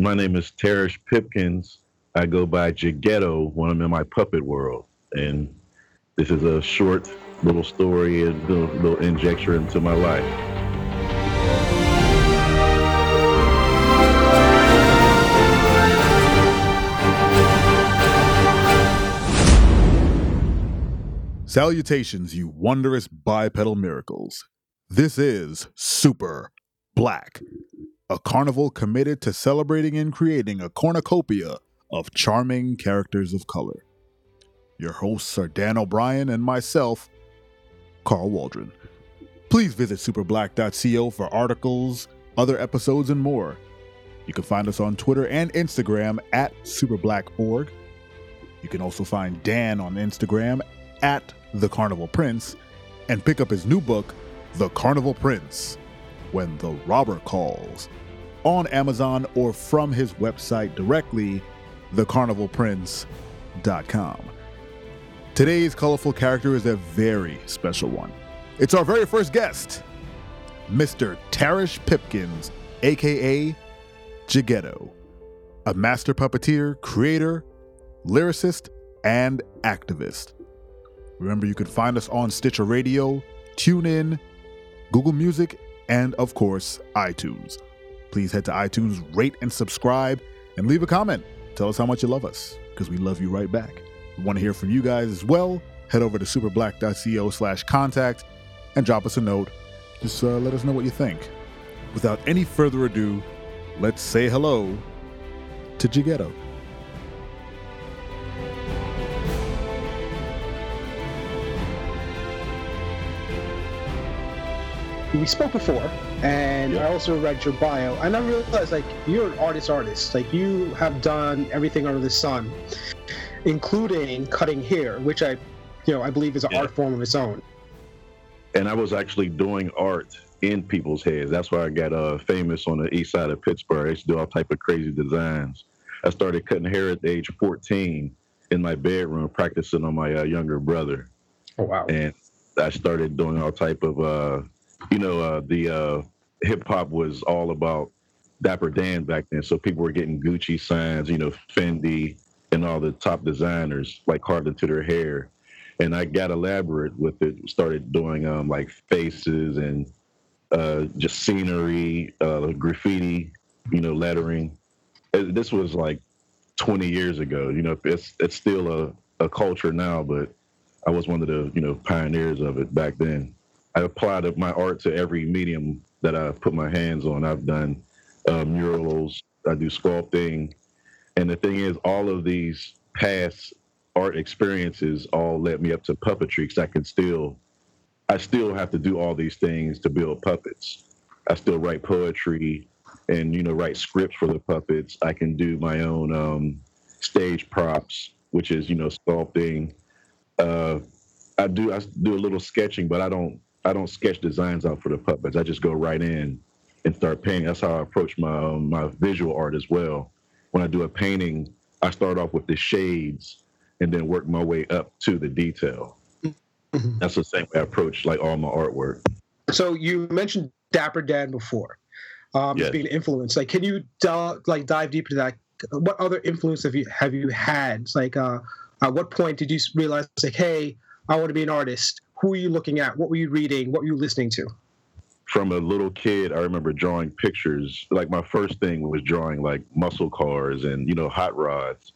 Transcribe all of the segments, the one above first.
My name is Tarish Pipkins. I go by Jeghetto when I'm in my puppet world. And this is a short little story, a little, little injection into my life. Salutations, you wondrous bipedal miracles. This is Super Black, a carnival committed to celebrating and creating a cornucopia of charming characters of color. Your hosts are Dan O'Brien and myself, Carl Waldron. Please visit superblack.co for articles, other episodes, and more. You can find us on Twitter and Instagram at superblack.org. You can also find Dan on Instagram at the Carnival Prince and pick up his new book, The Carnival Prince When the Robber Calls, on Amazon or from his website directly, thecarnivalprince.com. Today's colorful character is a very special one. It's our very first guest, Mr. Tarish Pipkins, aka Jeghetto, a master puppeteer, creator, lyricist, and activist. Remember, you can find us on Stitcher Radio, TuneIn, Google Music, and of course, iTunes. Please head to iTunes, rate and subscribe, and leave a comment. Tell us how much you love us, because we love you right back. We want to hear from you guys as well. Head over to superblack.co slash contact and drop us a note. Just uh, let us know what you think. Without any further ado, let's say hello to Jeghetto. We spoke before, and I also read your bio, and I realized like you're an artist, artist. Like you have done everything under the sun, including cutting hair, which I, you know, I believe is an Yeah. art form of its own. And I was actually doing art in people's heads. That's why I got uh, famous on the east side of Pittsburgh. I used to do all type of crazy designs. I started cutting hair at the age of 14 in my bedroom, practicing on my uh, younger brother. Oh wow! and I started doing all type of uh you know uh the uh hip hop was all about Dapper Dan back then. So people were getting Gucci signs you know Fendi and all the top designers like carved into their hair. And I got elaborate with it started doing um like faces and uh just scenery uh graffiti you know lettering. Uh, this was like 20 years ago you know it's it's still a a culture now but I was one of the you know pioneers of it back then. I applied my art to every medium that I put my hands on. I've done uh, murals, I do sculpting, and the thing is, all of these past art experiences all led me up to puppetry. Because I can still, I still have to do all these things to build puppets. I still write poetry, and you know write scripts for the puppets. I can do my own um, stage props, which is you know sculpting uh, I do I do a little sketching, but I don't I don't sketch designs out for the puppets. I just go right in and start painting. That's how I approach my um, my visual art as well. When I do a painting, I start off with the shades and then work my way up to the detail. Mhm. That's the same way I approach like all my artwork. So you mentioned Dapper Dan before, um, as being an influence. Like, can you del- like dive deep into that? What other influence have you have you had? It's like, uh, at what point did you realize like, hey, I want to be an artist? Who are you looking at? What were you reading? What were you listening to? From a little kid, I remember drawing pictures. Like my first thing was drawing like muscle cars and you know hot rods.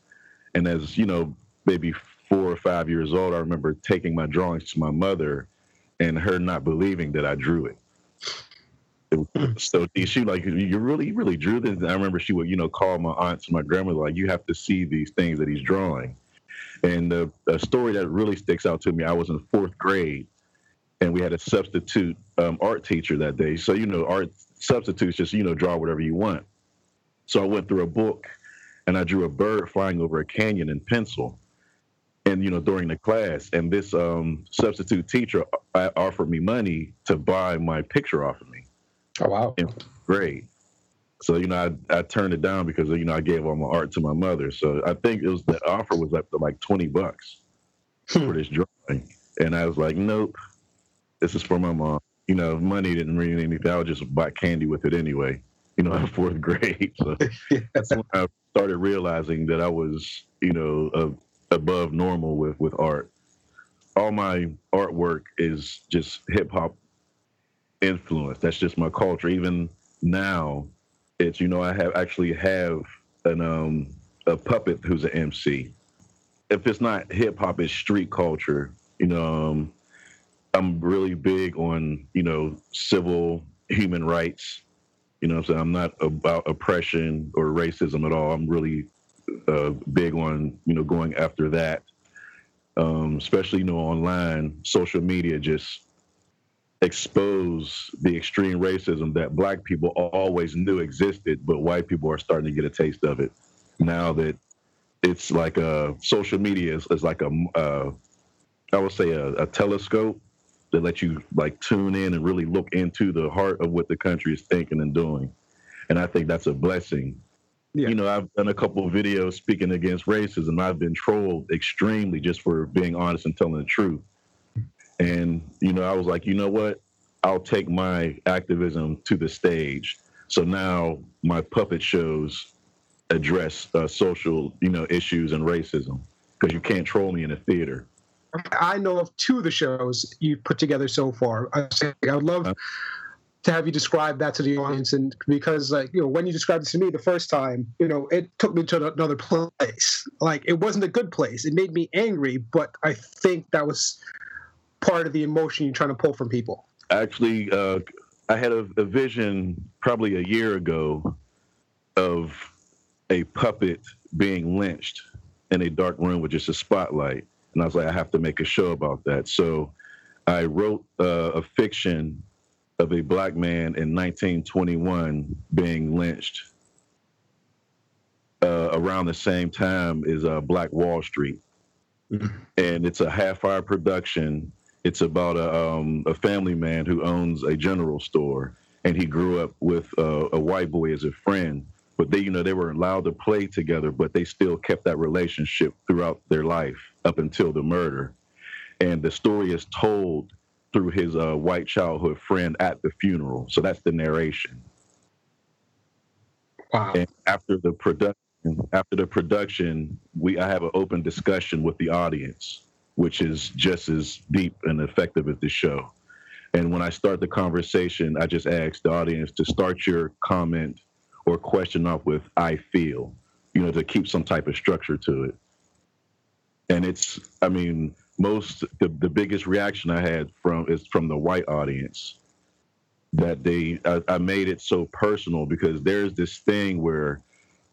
And as you know, maybe four or five years old, I remember taking my drawings to my mother, and her not believing that I drew it. It hmm. so she like you really you really drew this. And I remember she would you know call my aunts and my grandmother like you have to see these things that he's drawing. And the, the story that really sticks out to me, I was in fourth grade, and we had a substitute um, art teacher that day. So you know, art substitutes just you know draw whatever you want. So I went through a book, and I drew a bird flying over a canyon in pencil. And you know, during the class, and this um, substitute teacher uh, offered me money to buy my picture off of me. Oh wow! Great. So you know, I, I turned it down because you know I gave all my art to my mother. So I think it was the offer was like like twenty bucks Hmm. for this drawing, and I was like, nope, this is for my mom. You know, money didn't mean anything. I would just buy candy with it anyway. you know, in fourth grade. So that's when I started realizing that I was, you know, uh, above normal with with art. All my artwork is just hip hop influence. That's just my culture. Even now, it's you know I have actually have an um a puppet who's an MC. If it's not hip hop, it's street culture. You know, um, I'm really big on you know civil human rights. You know, I'm saying I'm not about oppression or racism at all. I'm really uh, big on you know going after that, um, especially you know online, social media just expose the extreme racism that black people always knew existed, but white people are starting to get a taste of it now that it's like a social media is, is like a uh, I would say a, a telescope that lets you like tune in and really look into the heart of what the country is thinking and doing, and I think that's a blessing. Yeah. You know, I've done a couple of videos speaking against racism. I've been trolled extremely just for being honest and telling the truth. And, you know, I was like, you know what? I'll take my activism to the stage. So now my puppet shows address uh, social, you know, issues and racism because you can't troll me in a theater. I know of two of the shows you put together so far. I I would love Uh. to have you describe that to the audience, and because like you know when you described it to me the first time, you know it took me to another place. Like it wasn't a good place. It made me angry, but I think that was part of the emotion you're trying to pull from people. Actually, uh, I had a, a vision probably a year ago of a puppet being lynched in a dark room with just a spotlight. And I was like, I have to make a show about that. So I wrote uh, a fiction of a black man in 1921 being lynched uh, around the same time as uh, Black Wall Street. And it's a half hour production. It's about a, um, a family man who owns a general store. And he grew up with uh, a white boy as a friend but they you know they were allowed to play together but they still kept that relationship throughout their life up until the murder and the story is told through his uh, white childhood friend at the funeral so that's the narration Wow. and after the production after the production we i have an open discussion with the audience which is just as deep and effective as the show and when i start the conversation i just ask the audience to start your comment or question off with I feel, you know, to keep some type of structure to it. And it's, I mean, most the, the biggest reaction I had from is from the white audience that they I, I made it so personal because there's this thing where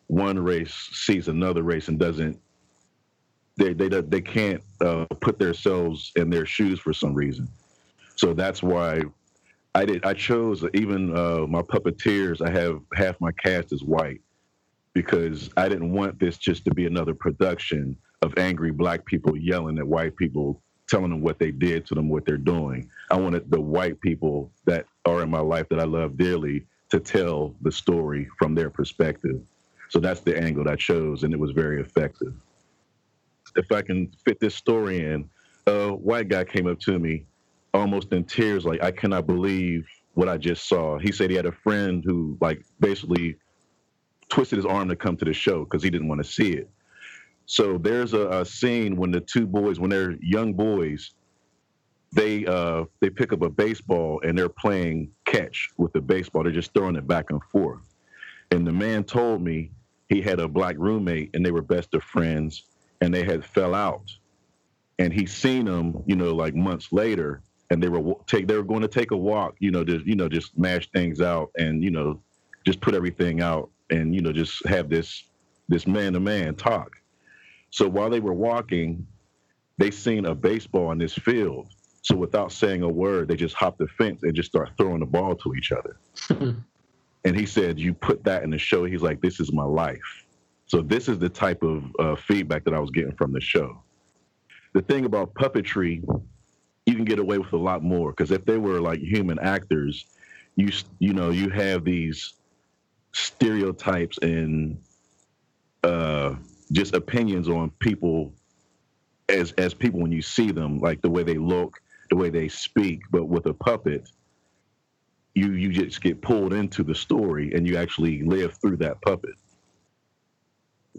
one race sees another race and doesn't they they they can't uh, put themselves in their shoes for some reason. So that's why I did. I chose even uh, my puppeteers. I have half my cast is white because I didn't want this just to be another production of angry black people yelling at white people, telling them what they did to them, what they're doing. I wanted the white people that are in my life that I love dearly to tell the story from their perspective. So that's the angle that I chose, and it was very effective. If I can fit this story in, a white guy came up to me almost in tears, like, I cannot believe what I just saw. He said he had a friend who, like, basically twisted his arm to come to the show because he didn't want to see it. So there's a, a scene when the two boys, when they're young boys, they uh, they pick up a baseball and they're playing catch with the baseball. They're just throwing it back and forth. And the man told me he had a black roommate and they were best of friends and they had fell out. And he seen them, you know, like months later, and they were take they were going to take a walk, you know, just you know, just mash things out and you know, just put everything out and you know, just have this this man to man talk. So while they were walking, they seen a baseball in this field. So without saying a word, they just hopped the fence and just start throwing the ball to each other. and he said, "You put that in the show." He's like, "This is my life." So this is the type of uh, feedback that I was getting from the show. The thing about puppetry, you can get away with a lot more because if they were like human actors, you you know you have these stereotypes and uh, just opinions on people as as people when you see them, like the way they look, the way they speak. But with a puppet, you you just get pulled into the story and you actually live through that puppet.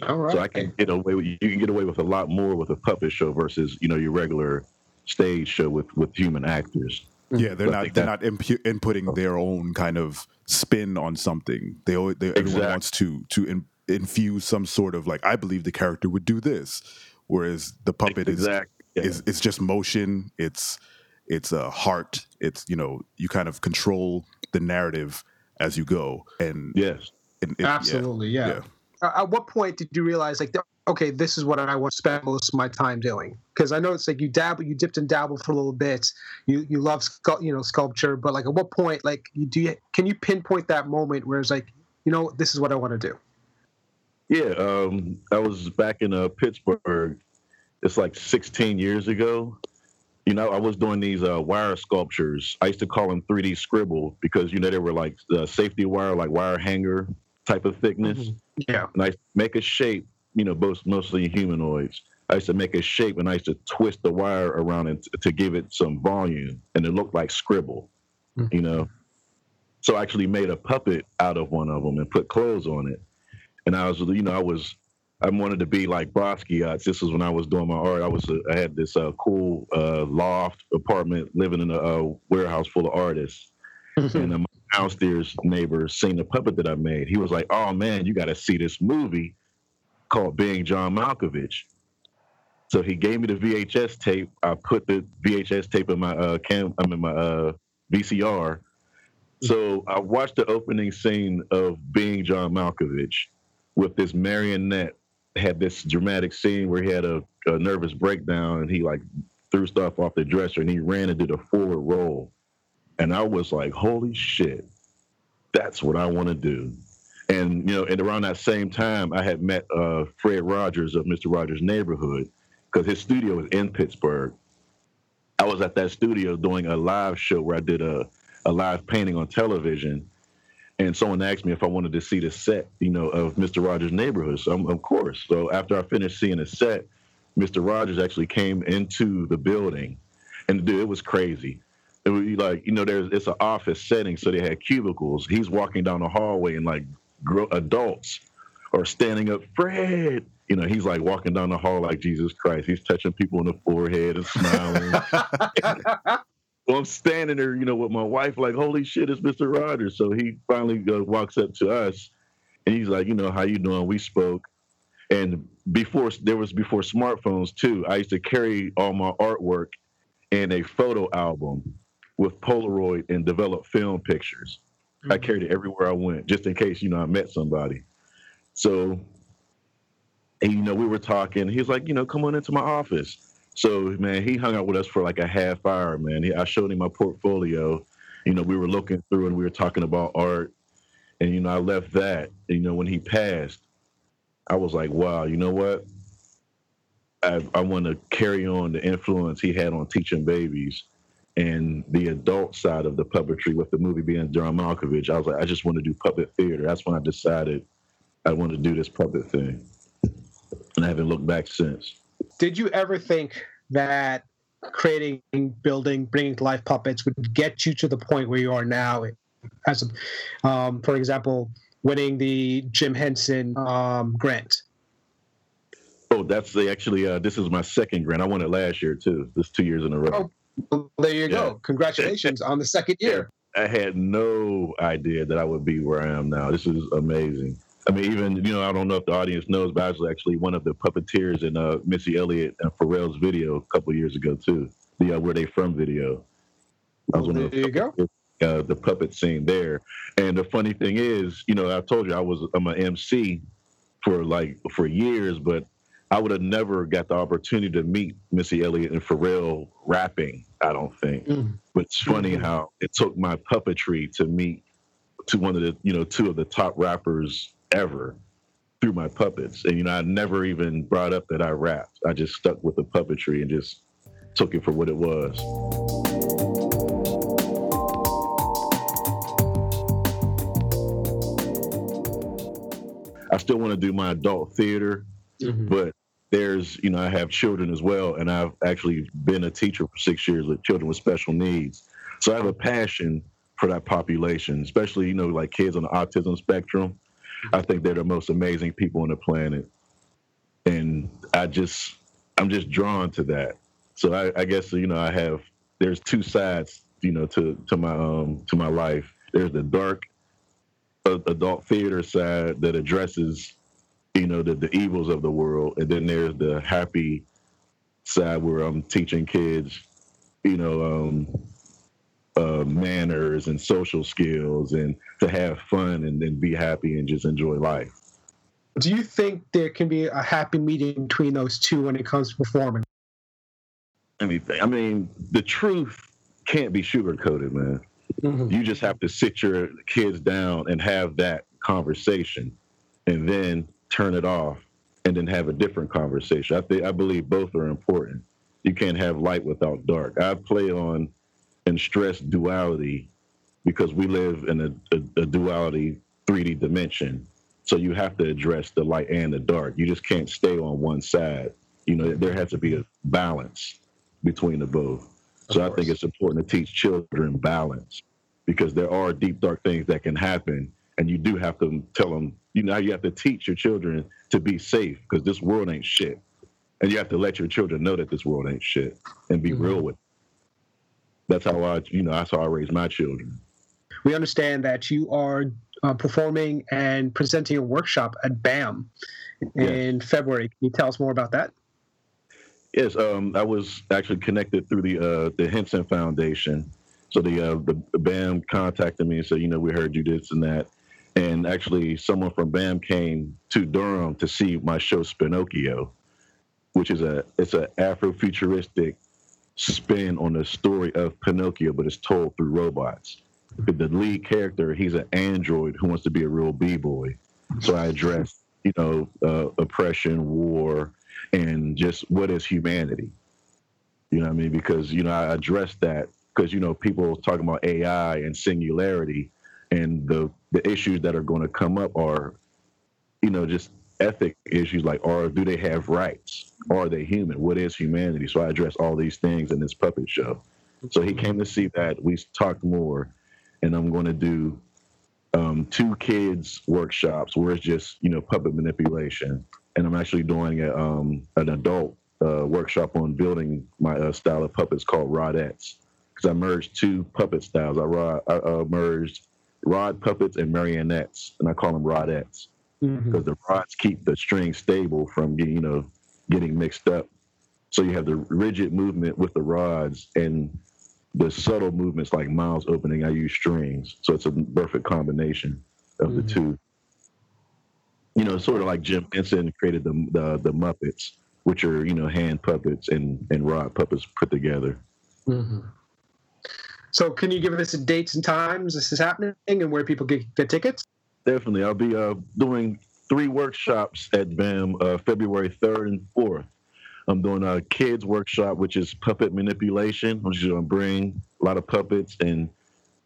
All right. So I can get away with you can get away with a lot more with a puppet show versus you know your regular stage show with with human actors. Yeah, they're I not they're that- not impu- inputting their own kind of spin on something. They, always, they everyone wants to to in, infuse some sort of like I believe the character would do this, whereas the puppet is. Yeah. is it's just motion. It's it's a heart. It's you know you kind of control the narrative as you go, and, yes. and it- yeah, Absolutely, yeah. yeah. Uh, At what point did you realize, like, okay, this is what I want to spend most of my time doing? Because I know it's like you dabble, you dipped and dabbled for a little bit. You you love you know sculpture, but like, at what point, like, you do you, can you pinpoint that moment where it's like, you know, this is what I want to do? Yeah, um, I was back in uh, Pittsburgh. It's like 16 years ago. You know, I was doing these uh, wire sculptures. I used to call them 3D scribble because you know they were like uh, safety wire, like wire hanger type of thickness. Yeah. And I make a shape. You know, both mostly humanoids. I used to make a shape and I used to twist the wire around it to, to give it some volume, and it looked like scribble. Mhm. You know, so I actually made a puppet out of one of them and put clothes on it and I was, you know, I was, I wanted to be like Basquiat. This was when I was doing my art. I was, uh, I had this uh, cool uh, loft apartment, living in a, uh warehouse full of artists. and my downstairs neighbor seen the puppet that I made. He was like, "Oh man, you got to see this movie called Being John Malkovich." So he gave me the VHS tape. I put the VHS tape in my uh, cam, I'm in my uh, VCR. So I watched the opening scene of Being John Malkovich with this marionette. Had this dramatic scene where he had a, a nervous breakdown and he like threw stuff off the dresser and he ran and did a forward roll. And I was like, holy shit, that's what I want to do. And, you know, and around that same time, I had met uh, Fred Rogers of Mr. Rogers' Neighborhood because his studio was in Pittsburgh. I was at that studio doing a live show where I did a, a live painting on television. And someone asked me if I wanted to see the set, you know, of Mr. Rogers' Neighborhood. So, I'm, of course. So after I finished seeing the set, Mr. Rogers actually came into the building, and dude, it was crazy. Like you know, there's it's an office setting, so they had cubicles. He's walking down the hallway, and like adults are standing up. Fred, you know, he's like walking down the hall like Jesus Christ. He's touching people on the forehead and smiling. well, I'm standing there, you know, with my wife, like, holy shit, it's Mr. Rogers. So he finally uh, walks up to us, and he's like, you know, how you doing? We spoke, and before there was before smartphones too. I used to carry all my artwork in a photo album with Polaroid and develop film pictures. I mm-hmm. carried it everywhere I went, just in case, you know, I met somebody. So, and you know, we were talking. He was like, you know, come on into my office. So, man, he hung out with us for like a half hour, man. He, I showed him my portfolio. You know, we were looking through and we were talking about art. And, you know, I left that. You know, when he passed, I was like, wow, you know what? I, I want to carry on the influence he had on teaching babies and the adult side of the puppetry with the movie being John Malkovich. I was like, I just want to do puppet theater. That's when I decided I want to do this puppet thing. And I haven't looked back since. Did you ever think that creating, building, bringing to life puppets would get you to the point where you are now? As, a, um, for example, winning the Jim Henson um, grant. Oh, that's the, actually, uh, this is my second grant. I won it last year too. This two years in a row. Oh. Well, there you Yeah. go. Congratulations on the second year. I had no idea that I would be where I am now. This is amazing. I mean, even you know, I don't know if the audience knows, but I was actually one of the puppeteers in uh, Missy Elliott and Pharrell's video a couple years ago too. The uh, Where They From video. I was one There of the, you go. uh, the puppet scene there. And the funny thing is, you know, I told you I was I'm an MC for like for years, but I would have never got the opportunity to meet Missy Elliott and Pharrell rapping. I don't think. Mm. But it's funny Mhm. how it took my puppetry to meet to one of the you know two of the top rappers ever through my puppets. And you know, I never even brought up that I rapped. I just stuck with the puppetry and just took it for what it was. I still want to do my adult theater, Mhm. but there's you know I have children as well, and I've actually been a teacher for six years with children with special needs. So I have a passion for that population, especially you know like kids on the autism spectrum. I think they're the most amazing people on the planet, and I just I'm just drawn to that. So I, I guess you know I have there's two sides you know to to my um to my life. There's the dark uh, adult theater side that addresses you know the, the evils of the world, and then there's the happy side where I'm teaching kids you know um uh, manners and social skills and to have fun and then be happy and just enjoy life. Do you think there can be a happy medium between those two when it comes to performing? Anything. I mean, the truth can't be sugarcoated man. Mm-hmm. You just have to sit your kids down and have that conversation and then turn it off and then have a different conversation. I think I believe both are important. You can't have light without dark. I play on and stress duality because we live in a, a, a duality 3D dimension. So you have to address the light and the dark. You just can't stay on one side. You know, there has to be a balance between the both. So I think it's important to teach children balance because there are deep dark things that can happen and you do have to tell them you know you have to teach your children to be safe because this world ain't shit and you have to let your children know that this world ain't shit and be mm-hmm. real with that's how I, you know, that's how I raise my children. We understand that you are uh, performing and presenting a workshop at BAM in yes. February. Can you tell us more about that? Yes, um, I was actually connected through the uh, the Henson Foundation. So the uh, the BAM contacted me and said, you know, we heard you did this and that, and actually someone from BAM came to Durham to see my show Spinocchio, which is a it's an Afrofuturistic spin on the story of Pinocchio, but it's told through robots. The lead character, he's an android who wants to be a real b-boy. So I address, you know, uh, oppression, war, and just what is humanity. You know what I mean? Because you know I address that because you know people talking about AI and singularity, and the the issues that are going to come up are, you know, just ethic issues like or do they have rights? Are they human? What is humanity? So i address all these things in this puppet show. So he came to see that. We talked more and i'm going to do um, two kids workshops where it's just you know puppet manipulation. And i'm actually doing a, um, an adult uh, workshop on building my uh, style of puppets called rodettes. Because i merged two puppet styles. I, I uh, merged rod puppets and marionettes and i call them rodettes because mm-hmm. the rods keep the string stable from getting, you know, getting mixed up. So you have the rigid movement with the rods and the subtle movements like mouths opening. I use strings, so it's a perfect combination of mm-hmm. the two. You know, sort of like Jim Henson created the, the the Muppets, which are you know hand puppets and and rod puppets put together. Mm-hmm. So, can you give us the dates and times this is happening and where people get, get tickets? Definitely. I'll be uh, doing three workshops at BAM uh, February 3rd and 4th. I'm doing a kids workshop, which is puppet manipulation. I'm just going to bring a lot of puppets and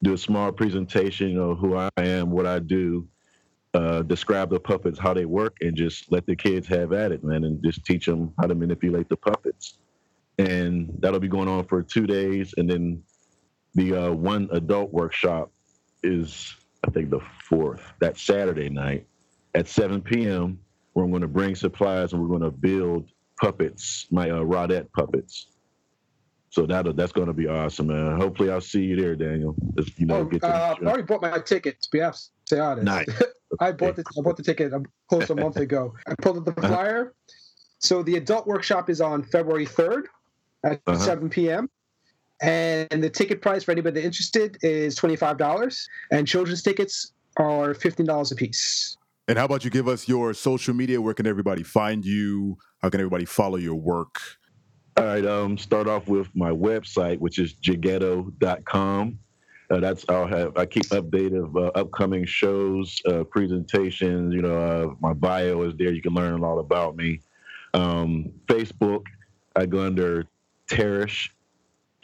do a small presentation of who I am, what I do, uh, describe the puppets, how they work, and just let the kids have at it, man, and just teach them how to manipulate the puppets. And that'll be going on for two days. And then the uh, one adult workshop is I think the fourth, that Saturday night at 7 p.m., where I'm going to bring supplies and we're going to build puppets, my uh, Rodette puppets. So that that's going to be awesome, man. Hopefully, I'll see you there, Daniel. Just, you know, oh, get uh, I already bought my ticket. To be honest. Nice. I bought the I bought the ticket close a month ago. I pulled up the uh-huh. flyer. Uh-huh. So the adult workshop is on February 3rd at uh-huh. 7 p.m. And the ticket price for anybody interested is $25. And children's tickets are $15 a piece. And how about you give us your social media? Where can everybody find you? How can everybody follow your work? All right. Um, start off with my website, which is jeghetto.com. Uh, that's I'll have I keep updated of uh, upcoming shows, uh, presentations. You know, uh, my bio is there. You can learn a lot about me. Um, Facebook, I go under Tarish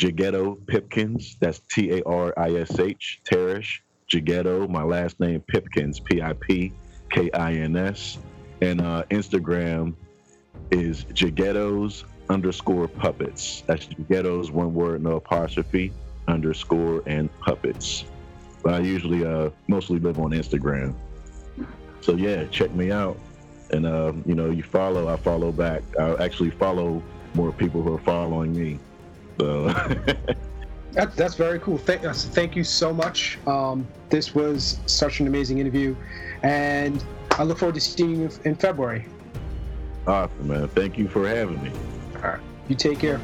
Jeghetto Pipkins. That's T A R I S H, Tarish Jeghetto. My last name Pipkins, P I P K I N S. And uh, Instagram is Jeghettos underscore puppets. That's Jeghettos, one word, no apostrophe, underscore, and puppets. But I usually uh, mostly live on Instagram. So yeah, check me out. And uh, you know, you follow, I follow back. I actually follow more people who are following me. So That, that's very cool. Thank, thank you so much. Um, this was such an amazing interview, and I look forward to seeing you in February. awesome, man. Thank you for having me. You take care.